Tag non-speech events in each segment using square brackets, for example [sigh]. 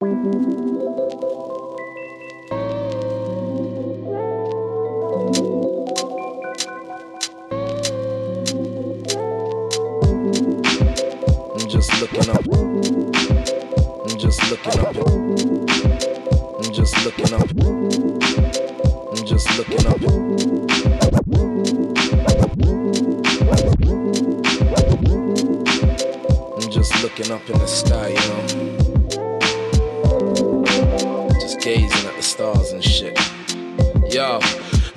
I'm just looking up. I'm just looking up. I'm just looking up. I'm just looking up. I'm just looking up in the sky, you know. Gazing at the stars and shit. Yo.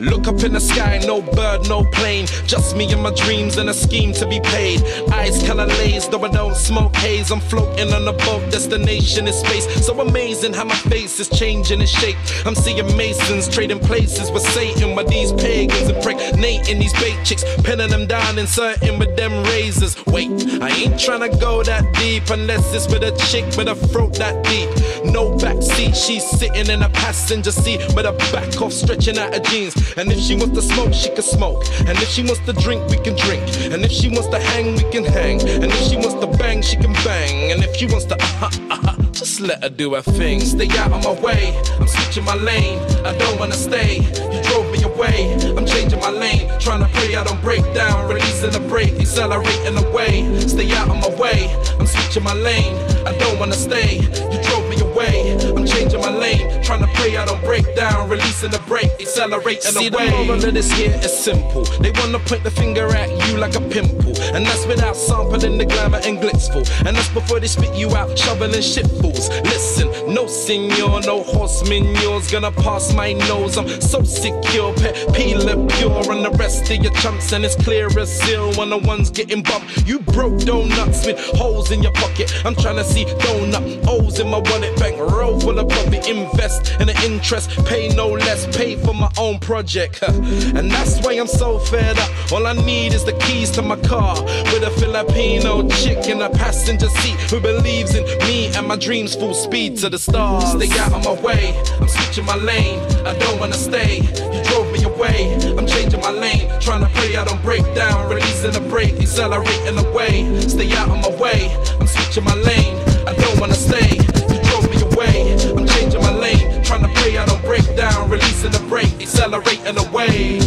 Look up in the sky, no bird, no plane. Just me and my dreams and a scheme to be paid. Eyes kinda lazed, though I don't smoke haze. I'm floating on a boat, destination is space. So amazing how my face is changing its shape. I'm seeing masons trading places with Satan, while these pagans impregnating these bait chicks, pinning them down, inserting with them razors. Wait, I ain't tryna go that deep unless it's with a chick with a throat that deep. No backseat, she's sitting in a passenger seat with her back off, stretching out her jeans. And if she wants to smoke, she can smoke. And if she wants to drink, we can drink. And if she wants to hang, we can hang. And if she wants to bang, she can bang. And if she wants to, uh-huh, uh, uh, just let her do her thing. Stay out of my way. I'm switching my lane. I don't wanna stay. You drove me away. I'm changing my lane. Trying to pray I don't break down. Releasing the brake, accelerating away. Stay out of my way. I'm switching my lane. I don't wanna stay. You drove me away. I'm changing my lane. Trying to pray I don't break down. Releasing the brake, accelerating See, the away. moral of this here is simple. They wanna point the finger at you like a pimple. And that's without sampling the glamour and glitzful. And that's before they spit you out, shoveling shitfuls. Listen, no senor, no horseman, yours gonna pass my nose. I'm so secure, pet peeler pure, and the rest of your chumps. And it's clear as seal when the one's getting bumped. You broke donuts with holes in your pocket. I'm trying to see donut O's in my wallet, bank roll full of profit. Invest in the interest, pay no less, pay for my own project. [laughs] And that's why I'm so fed up. All I need is the keys to my car with a Filipino chick in a passenger seat who believes in me and my dreams full speed to the stars. Stay out of my way. I'm switching my lane. I don't wanna stay. You drove me away. I'm changing my lane. Trying to pray I don't break down. Releasing the brake, accelerating away. Stay out of my way. I'm switching my lane. I don't wanna stay. You drove me away. I'm changing my lane. Trying to pray I don't break down. Releasing the brake, accelerating away.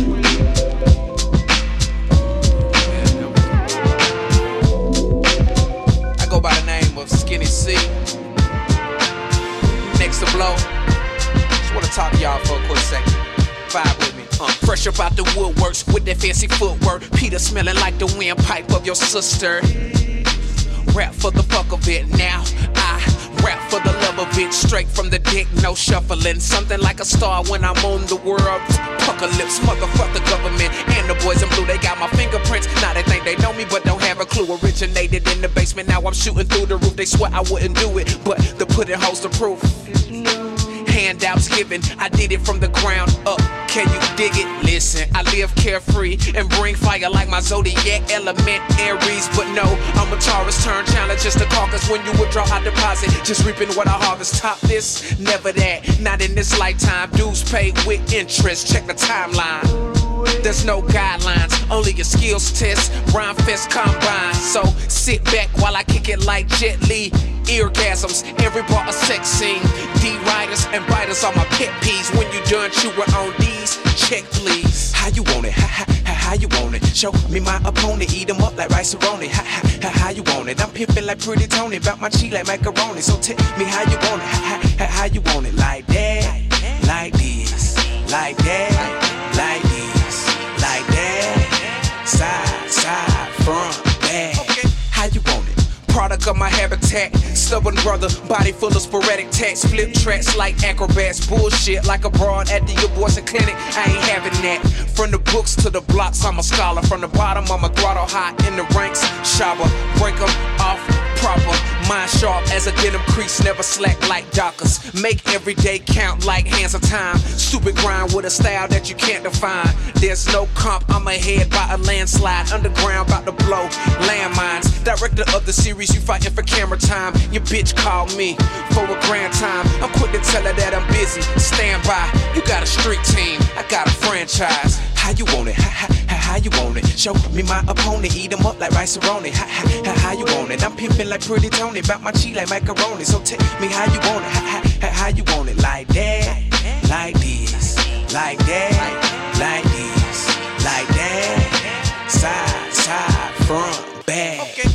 By the name of Skinny C. Next to blow. Just wanna talk to y'all for a quick second. Vibe with me. Uh, fresh up out the woodworks with that fancy footwork. Peter smelling like the windpipe of your sister. Rap for the fuck of it now. I rap for the love of it. Straight from the dick, no shuffling. Something like a star when I'm on the world. Pucker lips, motherfuck the government. And the boys in blue, they got my fingerprints. Now they think they know me, but don't have a clue. Originated in the basement, now I'm shooting through the roof. They swear I wouldn't do it, but the pudding holds the proof. Handouts given, I did it from the ground up. Can you dig it? Listen, I live carefree and bring fire like my zodiac element Aries. But no, I'm a Taurus turn challenge, just a caucus. When you withdraw, I deposit, just reaping what I harvest. Top this, never that, not in this lifetime. Dues paid with interest, check the timeline. There's no guidelines, only a skills test. Rhyme fest combine. So sit back while I kick it like Jet Li. Eargasms, every bar a sex scene. D riders and biters are my pet peeves. When you done chewing on these, check please. How you want it? Ha ha ha. How you want it? Show me my opponent, eat 'em up like rice roni. Ha ha ha. How you want it? I'm pimping like pretty Tony, bout my cheek like macaroni. So tell me how you want it? Ha ha ha. How you want it? Like that, like this, like that, like this, like that. Side, side, front, back. How you want it? Product of my habitat, stubborn brother, body full of sporadic tats, flip tracks like acrobats, bullshit like a broad at the abortion clinic. I ain't having that. From the books to the blocks, I'm a scholar. From the bottom, I'm a grotto high in the ranks. Shabba, break 'em off proper. Mind sharp as a denim crease, never slack like Dockers. Make every day count like hands of time. Stupid grind with a style that you can't define. There's no comp, I'm ahead by a landslide. Underground about to blow landmines. Director of the series, you fighting for camera time. Your bitch called me for a grand time. I'm quick to tell her that I'm busy. Stand by, you got a street team, I got a franchise. How you want it? How, how, how you want it? Show me my opponent, eat them up like rice roni. How, how, you want it? I'm pimping like pretty Tony, bout my cheek like macaroni. So tell me how you want it? How, how, how you want it? Like that, like this, like that, like this, like that, side, side, front, back. Okay.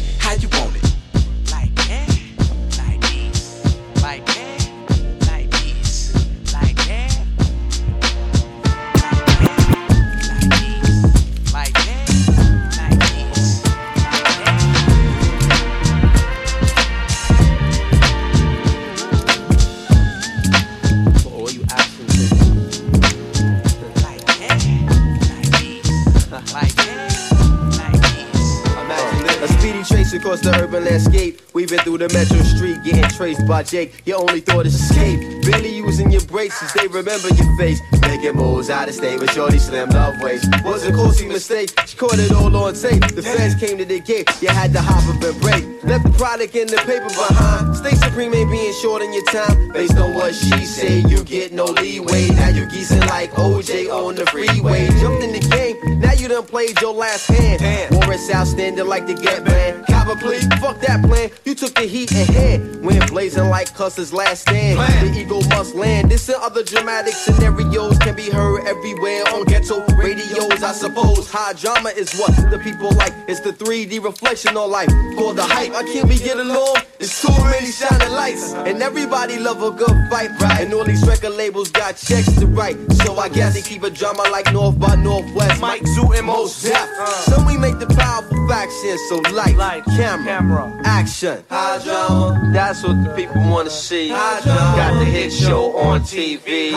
Across the urban landscape. Weaving through the metro street, getting traced by Jake. Your only thought is escape. Barely using your braces, they remember your face. Making moves out of state with shorty slim love ways. Was a costly mistake, she caught it all on tape. The feds came to the gate, you had to hop up and break. Left the product in the paper behind. Stay supreme ain't being short in your time. Based on what she say, you get no leeway. Now you geezing like OJ on the freeway. Jumped in the game, now you done played your last hand. Warrants outstanding like the get man. Fuck that plan. You took the heat ahead. Wind blazing like Custer's last stand. The ego must land. This and other dramatic scenarios can be heard everywhere on ghetto radios, I suppose. High drama is what the people like. It's the 3D reflection on life. For the hype. I can't be getting along. It's too many shining lights. And everybody love a good fight, right? And all these record labels got checks to write. So I guess they keep a drama like North by Northwest. Mike Zoo and Mos Def. So we make the powerful faction. So light, Light, camera, camera. action. High drama. That's what the people wanna see. Got the hit show on TV.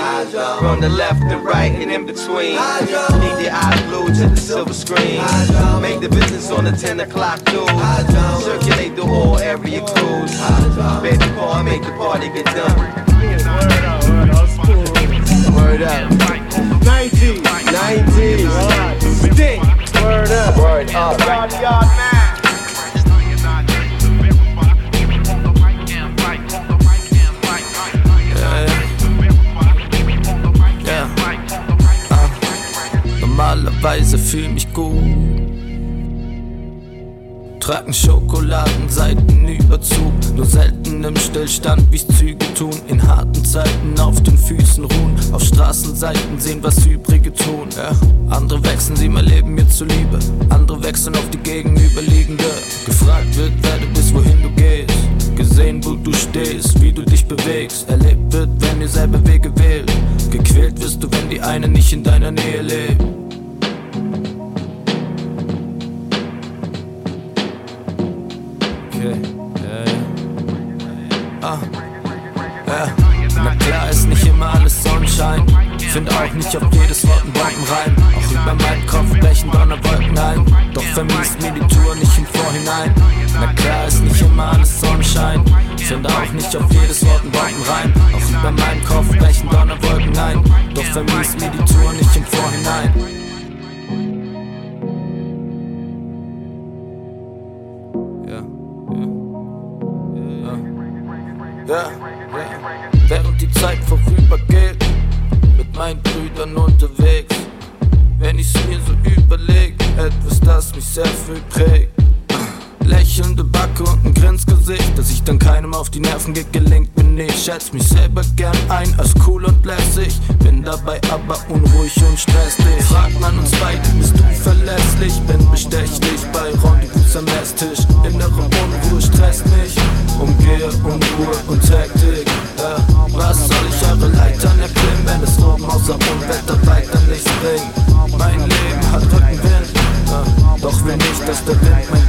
From the left and right and in between. Need the eyes glued to the silver screen. Make the business on the 10 o'clock news. Circulate the whole area cruise. Baby boy, make the party get done. Word up. 90s. 90s. Stick. Word up. Word up. Ja. Normalerweise fühl mich gut. Tragen Schokoladenseitenüberzug. Nur selten im Stillstand, wie's Züge tun. In harten Zeiten auf den Füßen ruhen. Auf Straßenseiten sehen, was Übrige tun. Ja. Andere wechseln sie mein Leben mir zuliebe. Andere wechseln auf die gegenüberliegende. Gefragt wird, wer du bist, wohin du gehst. Gesehen, wo du stehst, wie du dich bewegst. Erlebt wird, wenn ihr selber Wege wählt. Gequält wirst du, wenn die eine nicht in deiner Nähe lebt. Find auch nicht auf jedes Wort ein Bombenreim. Auch über meinen Kopf brechen Donnerwolken ein. Doch vermisst mir die Tour nicht im Vorhinein. Na klar ist nicht immer alles Sonnenschein. Find auch nicht auf jedes Wort ein Bombenreim. Auch über meinen Kopf brechen Donnerwolken ein. Doch vermisst mir die Tour nicht im Vorhinein. Ich dann keinem auf die Nerven geht, gelingt mir nicht. Schätz mich selber gern ein als cool und lässig, bin dabei aber unruhig und stressig. Fragt man uns beide, bist du verlässlich? Bin bestechlich bei Rendezvous am Esstisch. Innere Unruhe stresst mich, umgehe Unruhe und Hektik. Ja, was soll ich eure Leitern erklimmen, wenn es oben außer Unwetter weiter nichts bringt? Mein Leben hat Rückenwind. Ja, doch will nicht, dass der Wind mein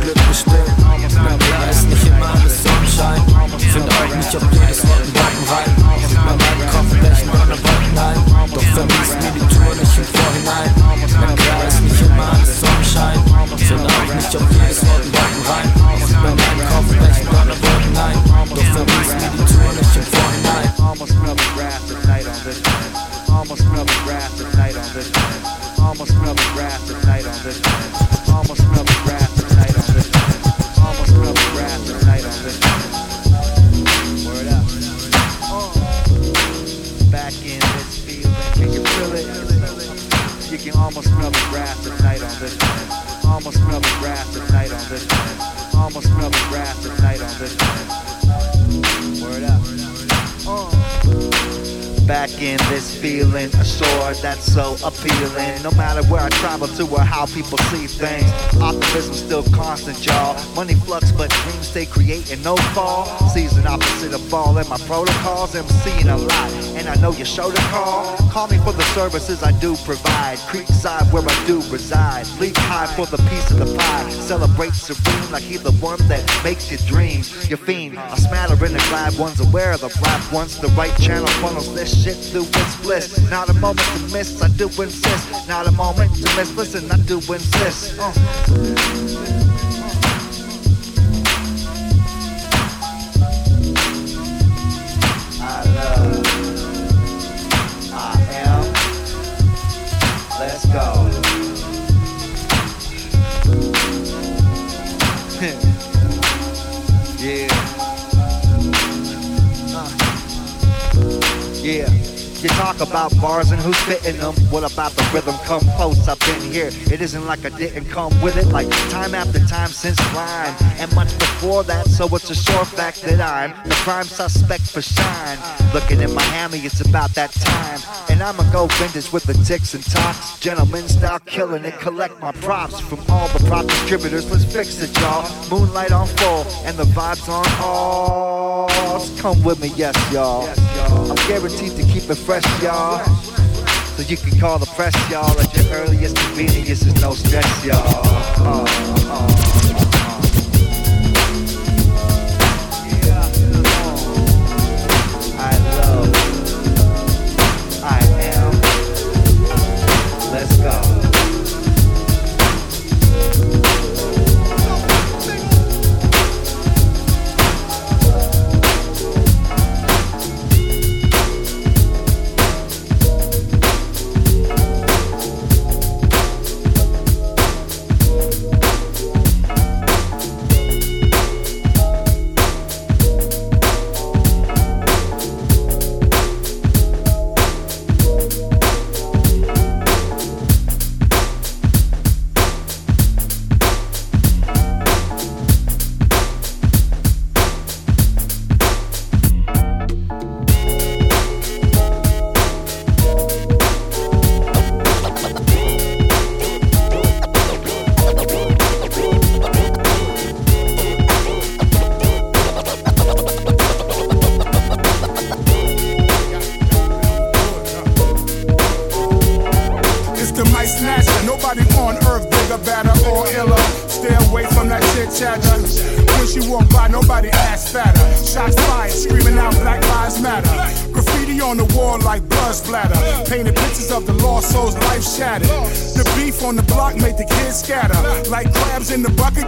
so appealing. No matter where I travel to or how people see things, optimism still constant, y'all. Money flux, but dreams stay creating no fall. Season opposite of fall, and my protocols, I'm seeing a lot. And I know you show the call. Call me for the services I do provide. Creekside where I do reside. Leap high for the piece of the pie. Celebrate serene like he the one that makes you dream. Your fiend, a smattering of glad ones aware of the black ones. The right channel funnels this shit through its bliss. Not a moment to miss, I do insist. Not a moment to miss, listen, I do insist. Uh. Who's fitting them. What about the rhythm? Come close, I've been here. It isn't like I didn't come with it, like time after time since rhyme. And much before that, so it's a sure fact that I'm the prime suspect for shine. Looking my hammy, it's about that time. And I'ma go vintage with the ticks and talks. Gentlemen style killing it, collect my props from all the prop distributors. Let's fix it, y'all. Moonlight on full, and the vibes on all. Come with me, yes, y'all. I'm guaranteed to keep it fresh, y'all. So you can call the press, y'all, at your earliest convenience. There's no stress, y'all. Uh, uh. on the block made the kids scatter. Like crabs in the bucket,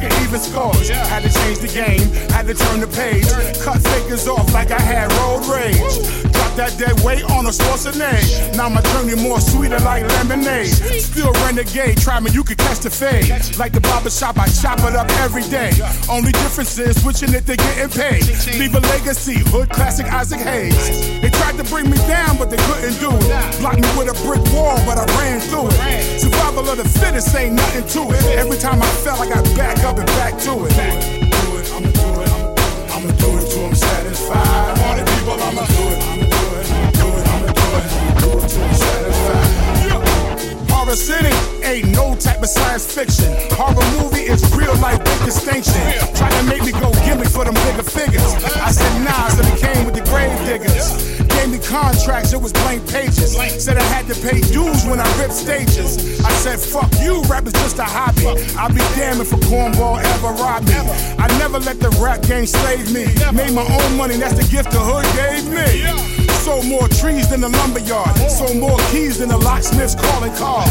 could even score. Had to change the game, had to turn the page. Cut fakers off like I had road rage. Drop that dead weight on a name. Now my journey more sweeter like lemonade. Still renegade, try me, you could catch the fade. Like the barber shop, I chop it up every day. Only difference is switching it, they getting paid. Leave a legacy, hood classic Isaac Hayes. They tried to bring me down, but they couldn't do it. Blocked me with a brick wall, but I ran through it. Survival of the fittest ain't nothing to it. Every time I fell, I got back up and back to it. I'ma do it, I'ma do it, I'ma do it till I'm satisfied. The people, I'ma do it, I'ma do it, I'ma do it, do it till I'm satisfied. Horror City ain't no type of science fiction. Horror movie is real life big distinction. Try to make me go gimmick for them bigger figures. I said nah, contracts, it was blank pages. Said I had to pay dues when I ripped stages. I said, fuck you, rap is just a hobby. I'll be damned if a cornball ever robbed me. I never let the rap game slave me. Made my own money, that's the gift the hood gave me. Sold more trees than the lumberyard. Sold more keys than the locksmiths calling card.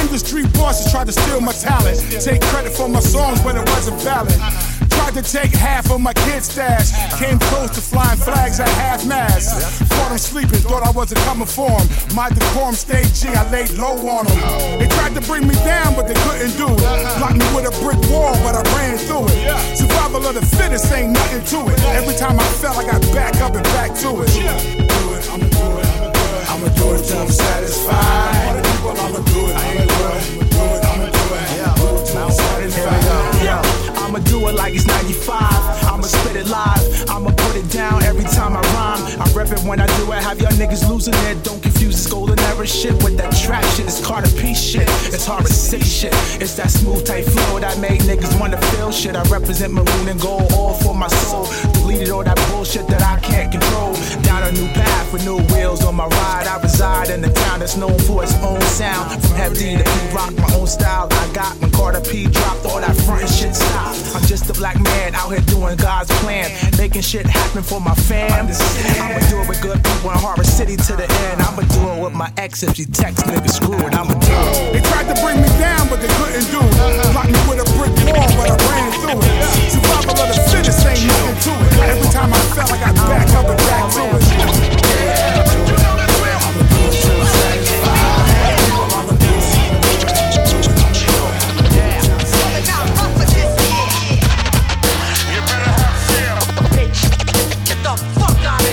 Industry bosses tried to steal my talent. Take credit for my songs, but it wasn't valid. Tried to take half of my kid's stash. Came close to flying flags at half mast. Caught them sleeping, thought I wasn't coming for them. My decorum stayed G, I laid low on them. They tried to bring me down, but they couldn't do it. Blocked me with a brick wall, but I ran through it. Survival of the fittest ain't nothing to it. Every time I fell, I got back up and back to it. Do it, I'ma do it, I'ma do it till I'm satisfied. It live. I'ma put it down every time I rhyme. I rep it when I do it. Have y'all niggas losing it. Don't confuse this golden era shit with that trap shit. It's Carter P shit. It's hard to say shit. It's that smooth type flow that made niggas wanna feel shit. I represent maroon and gold all for my soul. Deleted all that bullshit that I can't control. A new path with new wheels on my ride. I reside in a town that's known for its own sound. From heavy to rock, my own style. I got when Carter P dropped all that front shit stop. I'm just a black man out here doing God's plan, making shit happen for my fam. I'ma do it with good people in Harbor City to the end. I'ma do it with my ex if she text nigga screw it. I'ma do it. They tried to bring me down, but they couldn't do it. Blocked me with a brick wall, but I ran through it. Survival of the fittest ain't nothing to it. Every time I fell, I got back up and back to it. I'ma do it till I'm satisfied. I'ma do it.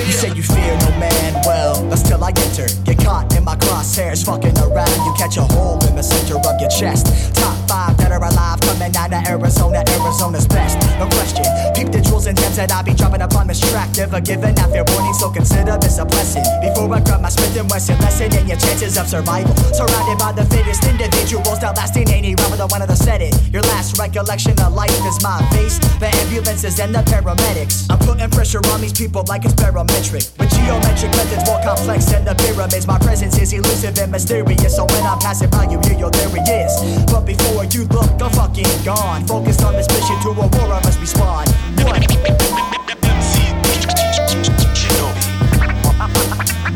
You said you fear no man, well, that's till I enter. Get caught in my crosshairs, fucking around. You catch a hole in the center of your chest. Top five that are alive, coming out of Arizona, Arizona's best. No question. Peep the jewels and gems that I be dropping upon this track. Never giving fair warning, so consider this a blessing. Before I grab my Smith and Wesson lesson in your chances of survival. Surrounded by the fittest individuals, that lasting ain't even the one of the set it. Your last recollection of life is my face. The ambulances and the paramedics. I'm putting pressure on these people like it's barometric. With geometric methods more complex than the pyramids. My presence is elusive and mysterious. So when I'm passing by you, here, yo, there he is. But before you look, I'm fucking gone. Focused on this mission to a war, I must respond.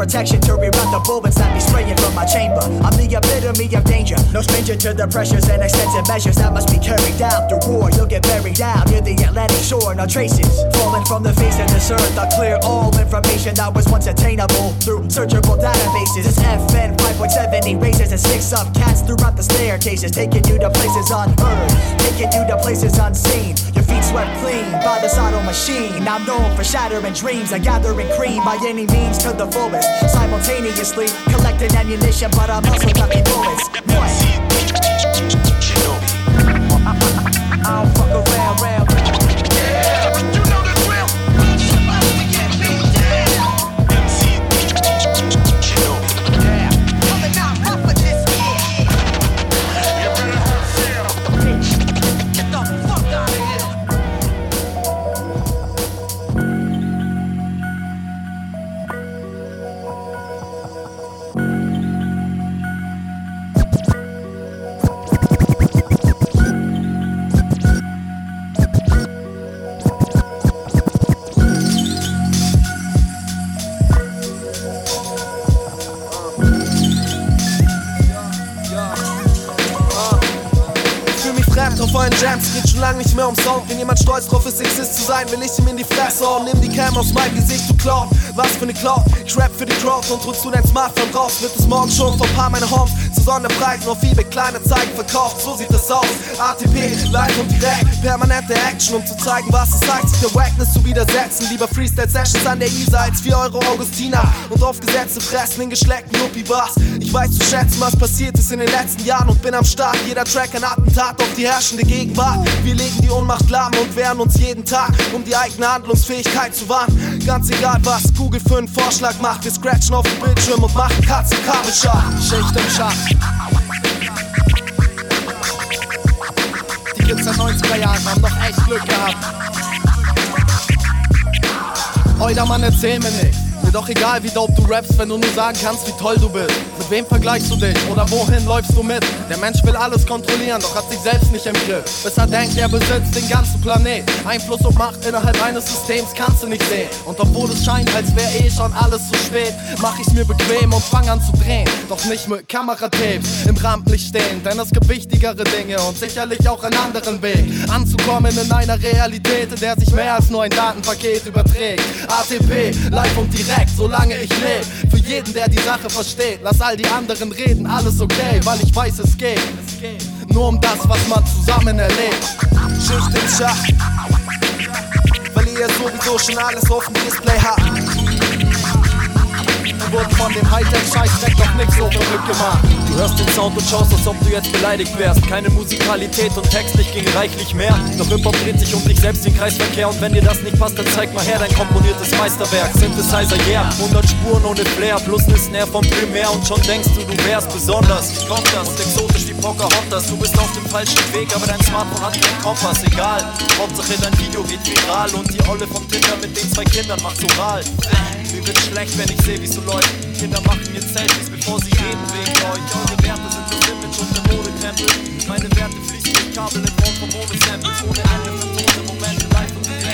protection to the bullets that be spraying from my chamber. I'm the epitome of danger, no stranger to the pressures and extensive measures that must be carried out through war. You'll get buried down near the Atlantic shore, no traces falling from the face of this earth. I clear all information that was once attainable through searchable databases. This FN 5.7 erases and six up cats throughout the staircases, taking you to places unheard, taking you to places unseen. Swept clean by the Sodom machine. I'm known for shattering dreams and gathering cream by any means to the fullest. Simultaneously collecting ammunition, but I'm also ducking bullets. What? Nicht mehr um Sound. Wenn jemand stolz drauf ist, Exist zu sein, will ich ihm in die Fresse hauen. Nimm die Cam aus meinem Gesicht, du Clown. Was für ne Clown. Ich rap für die Crowd und drückst du dein Smartphone raus. Wird es morgen schon vor paar meiner Homes zu Sonderpreisen auf eBay kleine Zeigen verkauft. So sieht das aus. ATP, live und direkt. Permanente Action, um zu zeigen, was es heißt, sich der Wackness zu widersetzen. Lieber Freestyle Sessions an der Isar als 4 Euro Augustina und aufgesetzte Fressen in geschleckten Yuppie-Bars. Ich weiß zu schätzen, was passiert ist in den letzten Jahren und bin am Start. Jeder Track ein Attentat auf die herrschende Gegenwart. Wir legen die Ohnmacht lahm und wehren uns jeden Tag, um die eigene Handlungsfähigkeit zu wahren. Ganz egal, was Google für einen Vorschlag macht. Wir scratchen auf dem Bildschirm und machen Katzen Kabelschach. Schicht im Schach. Die Kids der 90er Jahre haben noch echt Glück gehabt. Euer Mann, erzähl mir nicht. Mir doch egal, wie dope du rappst, wenn du nur sagen kannst, wie toll du bist. Mit wem vergleichst du dich oder wohin läufst du mit? Der Mensch will alles kontrollieren, doch hat sich selbst nicht im Griff. Bis er denkt, er besitzt den ganzen Planet. Einfluss und Macht innerhalb eines Systems kannst du nicht sehen. Und obwohl es scheint, als wäre eh schon alles zu spät, mach ich's mir bequem und fang an zu drehen. Doch nicht mit Kameratapes im Rampenlicht stehen, denn es gibt wichtigere Dinge und sicherlich auch einen anderen Weg. Anzukommen in einer Realität, in der sich mehr als nur ein Datenpaket überträgt. ATP, live und direkt direkt, solange ich lebe. Für jeden, der die Sache versteht, lass all die anderen reden, alles okay, weil ich weiß, es geht. Nur um das, was man zusammen erlebt. Schicht im Schach, weil ihr sowieso schon alles auf dem Display habt wurden von dem Hightech-Scheißdreck doch nix so verrückt gemacht. Du hörst den Sound und schaust, als ob du jetzt beleidigt wärst. Keine Musikalität und textlich ging reichlich mehr. Doch Hip-Hop dreht sich um dich selbst wie ein Kreisverkehr. Und wenn dir das nicht passt, dann zeig mal her dein komponiertes Meisterwerk. Synthesizer, yeah, 100 Spuren ohne Flair, plus ne Snare vom Primär. Und schon denkst du, du wärst besonders. Wie kommt das? Und exotisch wie Pocahontas. Du bist auf dem falschen Weg, aber dein Smartphone hat keinen Kompass. Egal, Hauptsache dein Video geht viral. Und die Olle vom Tinder mit den zwei Kindern macht's oral. Mir wird schlecht, wenn ich seh, wie's so läuft. Kinder machen jetzt Selfies, bevor sie reden wegen euch. Eure Werte sind das Image und der Modekrempel. Meine Werte fließen durch Kabel in Form von Modesamples. Ohne Ende vertonte Momente live und direkt.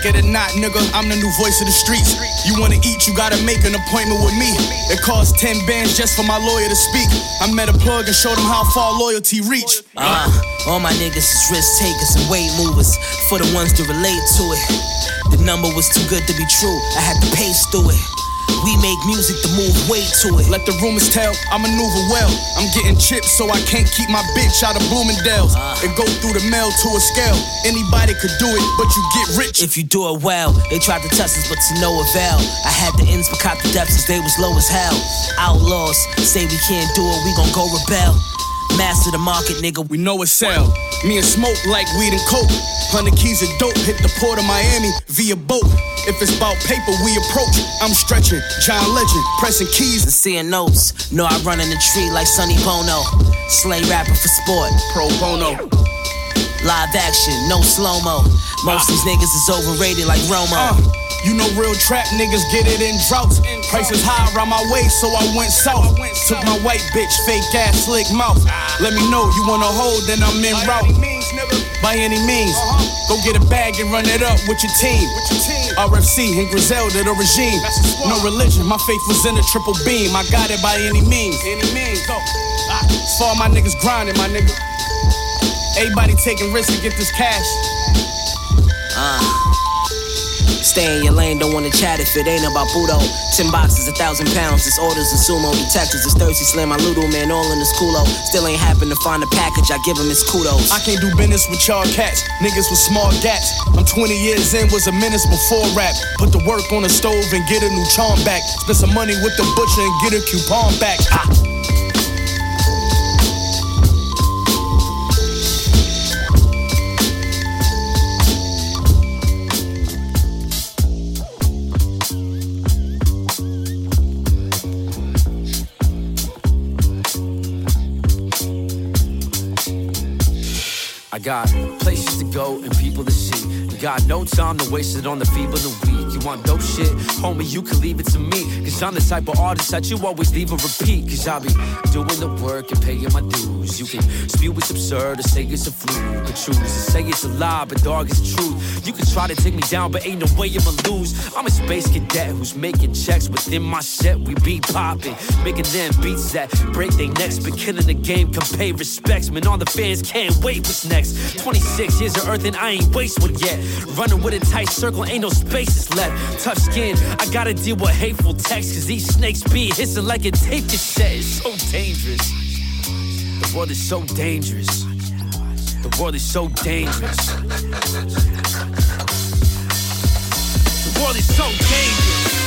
Like it or not, nigga, I'm the new voice of the streets. You wanna eat, you gotta make an appointment with me. It costs 10 bands just for my lawyer to speak. I met a plug and showed him how far loyalty reach. Uh, all my niggas is risk takers and weight movers for the ones to relate to it. The number was too good to be true, I had to pace through it. We make music to move weight to it. Let the rumors tell, I maneuver well. I'm getting chips, so I can't keep my bitch out of Bloomingdale's. Uh. It go through the mail to a scale. Anybody could do it, but you get rich. If you do it well, they tried to test us, but to no avail. I had the ends, but caught the depths as they was low as hell. Outlaws say we can't do it, we gon' go rebel. Master the market, nigga. We know it's sell. Me and smoke like weed and coke. Hundred keys of dope hit the port of Miami via boat. If it's about paper, we approach. I'm stretching, John Legend, pressing keys and seeing notes. Know I run in the tree like Sonny Bono. Slay rapper for sport. Pro bono. Live action, no slow mo. Most these niggas is overrated like Romo. Uh. You know real trap niggas get it in droughts. Prices high around my way, so I went south. Took my white bitch, fake ass, slick mouth. Let me know you wanna hold, then I'm in route. By any means, go get a bag and run it up with your team. RFC and Griselda, the regime. No religion, my faith was in a triple beam. I got it by any means. Any means, go. For all my niggas grinding, my nigga. Everybody taking risks to get this cash. Uh. Stay in your lane, don't wanna chat if it ain't about Budo. Ten boxes, a thousand pounds, this orders and sumo. Detectives is thirsty, slam my Ludo, man, all in this culo. Still ain't happen to find a package, I give him his kudos. I can't do business with y'all cats, niggas with small gats. I'm 20 years in, was a menace before rap. Put the work on the stove and get a new charm back. Spend some money with the butcher and get a coupon back. Got places to go and people to see. You got no time to waste it on the feeble and weak. You want dope shit, homie, you can leave it to me. Cause I'm the type of artist that you always leave a repeat. Cause I'll be doing the work and paying my dues. You can spew it's absurd or say it's a fluke. But choose to say it's a lie, but dog, it's truth. You can try to take me down, but ain't no way I'ma lose. I'm a space cadet who's making checks within my set. We be popping, making them beats that break their necks. But killing the game, can pay respects. Man, all the fans can't wait what's next. 26 years of earth and I ain't waste yet. Running with a tight circle, ain't no spaces left. Tough skin, I gotta deal with hateful texts. Cause these snakes be hissing like a tape cassette. It's so dangerous. The world is so dangerous. The world is so dangerous. The world is so dangerous.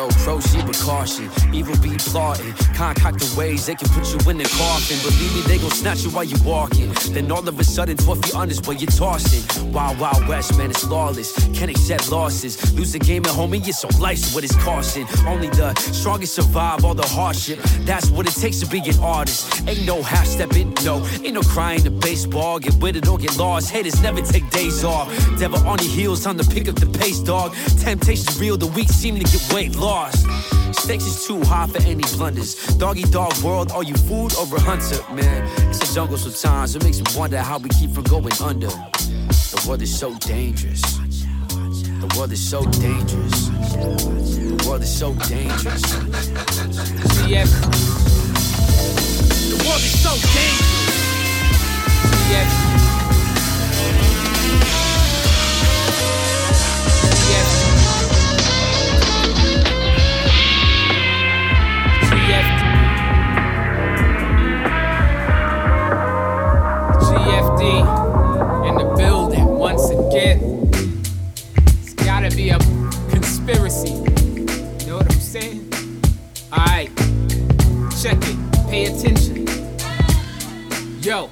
Yo, proceed with caution. Evil be plotting. Concocted ways they can put you in the coffin. Believe me, they gon' snatch you while you walking. Then all of a sudden, 12 feet under where you're tossing. Wild, wild west, man, it's lawless. Can't accept losses. Lose the game at home and you're so life's what it's costing. Only the strongest survive all the hardship. That's what it takes to be an artist. Ain't no half stepping, no. Ain't no crying to baseball. Get with it or get lost. Haters never take days off. Devil on your heels, time to pick up the pace, dog. Temptation's real, the weak seem to get weight lost. Stakes is too high for any blunders. Doggy dog world, are you food or a hunter? Man, it's a jungle sometimes. It makes me wonder how we keep from going under. The world is so dangerous. The world is so dangerous. The world is so dangerous. Yeah. The world is so dangerous. Yeah.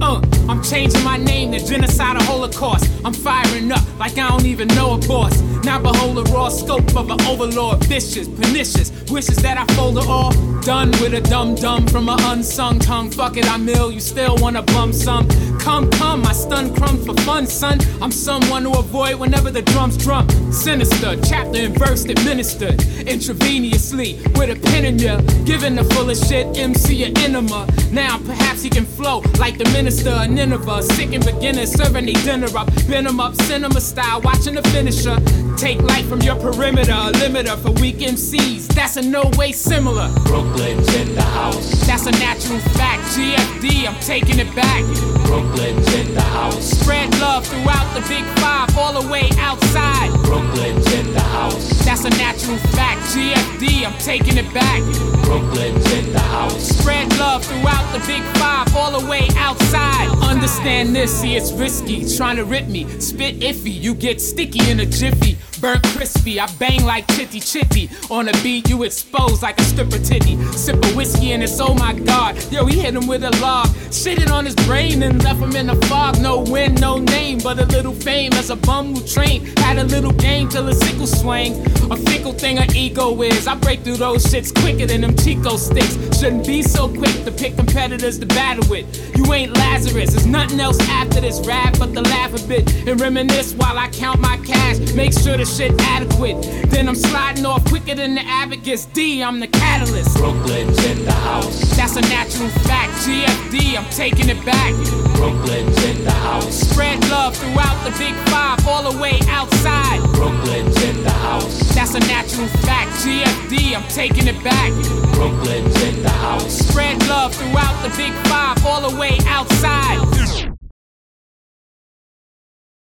Uh, changing my name to genocide or holocaust. I'm firing up like I don't even know a boss. Now behold the raw scope of an overlord, vicious, pernicious. Wishes that I fold it all. Done with a dumb dumb from a unsung tongue. Fuck it, I mill. You still wanna bum some? Come, come, I stun crumbs for fun, son. I'm someone to avoid whenever the drums drum. Sinister, chapter and verse administered intravenously with a pen in ya. Giving the fullest shit, MC your enema. Now perhaps he can flow like the minister of Nineveh. Sick and beginners serving a dinner up. Bend 'em up, cinema style, watching the finisher. Take light from your perimeter, a limiter for weak MCs. That's in no way similar. Brooklyn's in the house. That's a natural fact. GFD, I'm taking it back. Brooklyn's in the house. Spread love throughout the big five, all the way outside. Brooklyn's in the house. That's a natural fact. GFD, I'm taking it back. Brooklyn's in the house. Spread love throughout the big five, all the way outside. Understand this, see it's risky. Trying to rip me, spit iffy. You get sticky in a jiffy. Burnt crispy, I bang like chitty chitty. On a beat, you expose like a stripper titty. Sip a whiskey and it's oh my god. Yo, he hit him with a log. Shitted on his brain and left him in the fog. No win, no name, but a little fame as a bum who trained. Had a little game till a sickle swang. A fickle thing an ego is. I break through those shits quicker than them Chico sticks. Shouldn't be so quick to pick competitors to battle with. You ain't Lazarus, there's nothing else after this rap but to laugh a bit and reminisce while I count my cash. Make sure the shit adequate. Then I'm sliding off quicker than the advocates. D, I'm the catalyst. Brooklyn's in the house. That's a natural fact. GFD, I'm taking it back. Brooklyn's in the house. Spread love throughout the big five, all the way outside. Brooklyn's in the house. That's a natural fact. GFD, I'm taking it back. Brooklyn's in the house. Spread love throughout the big five, all the way outside.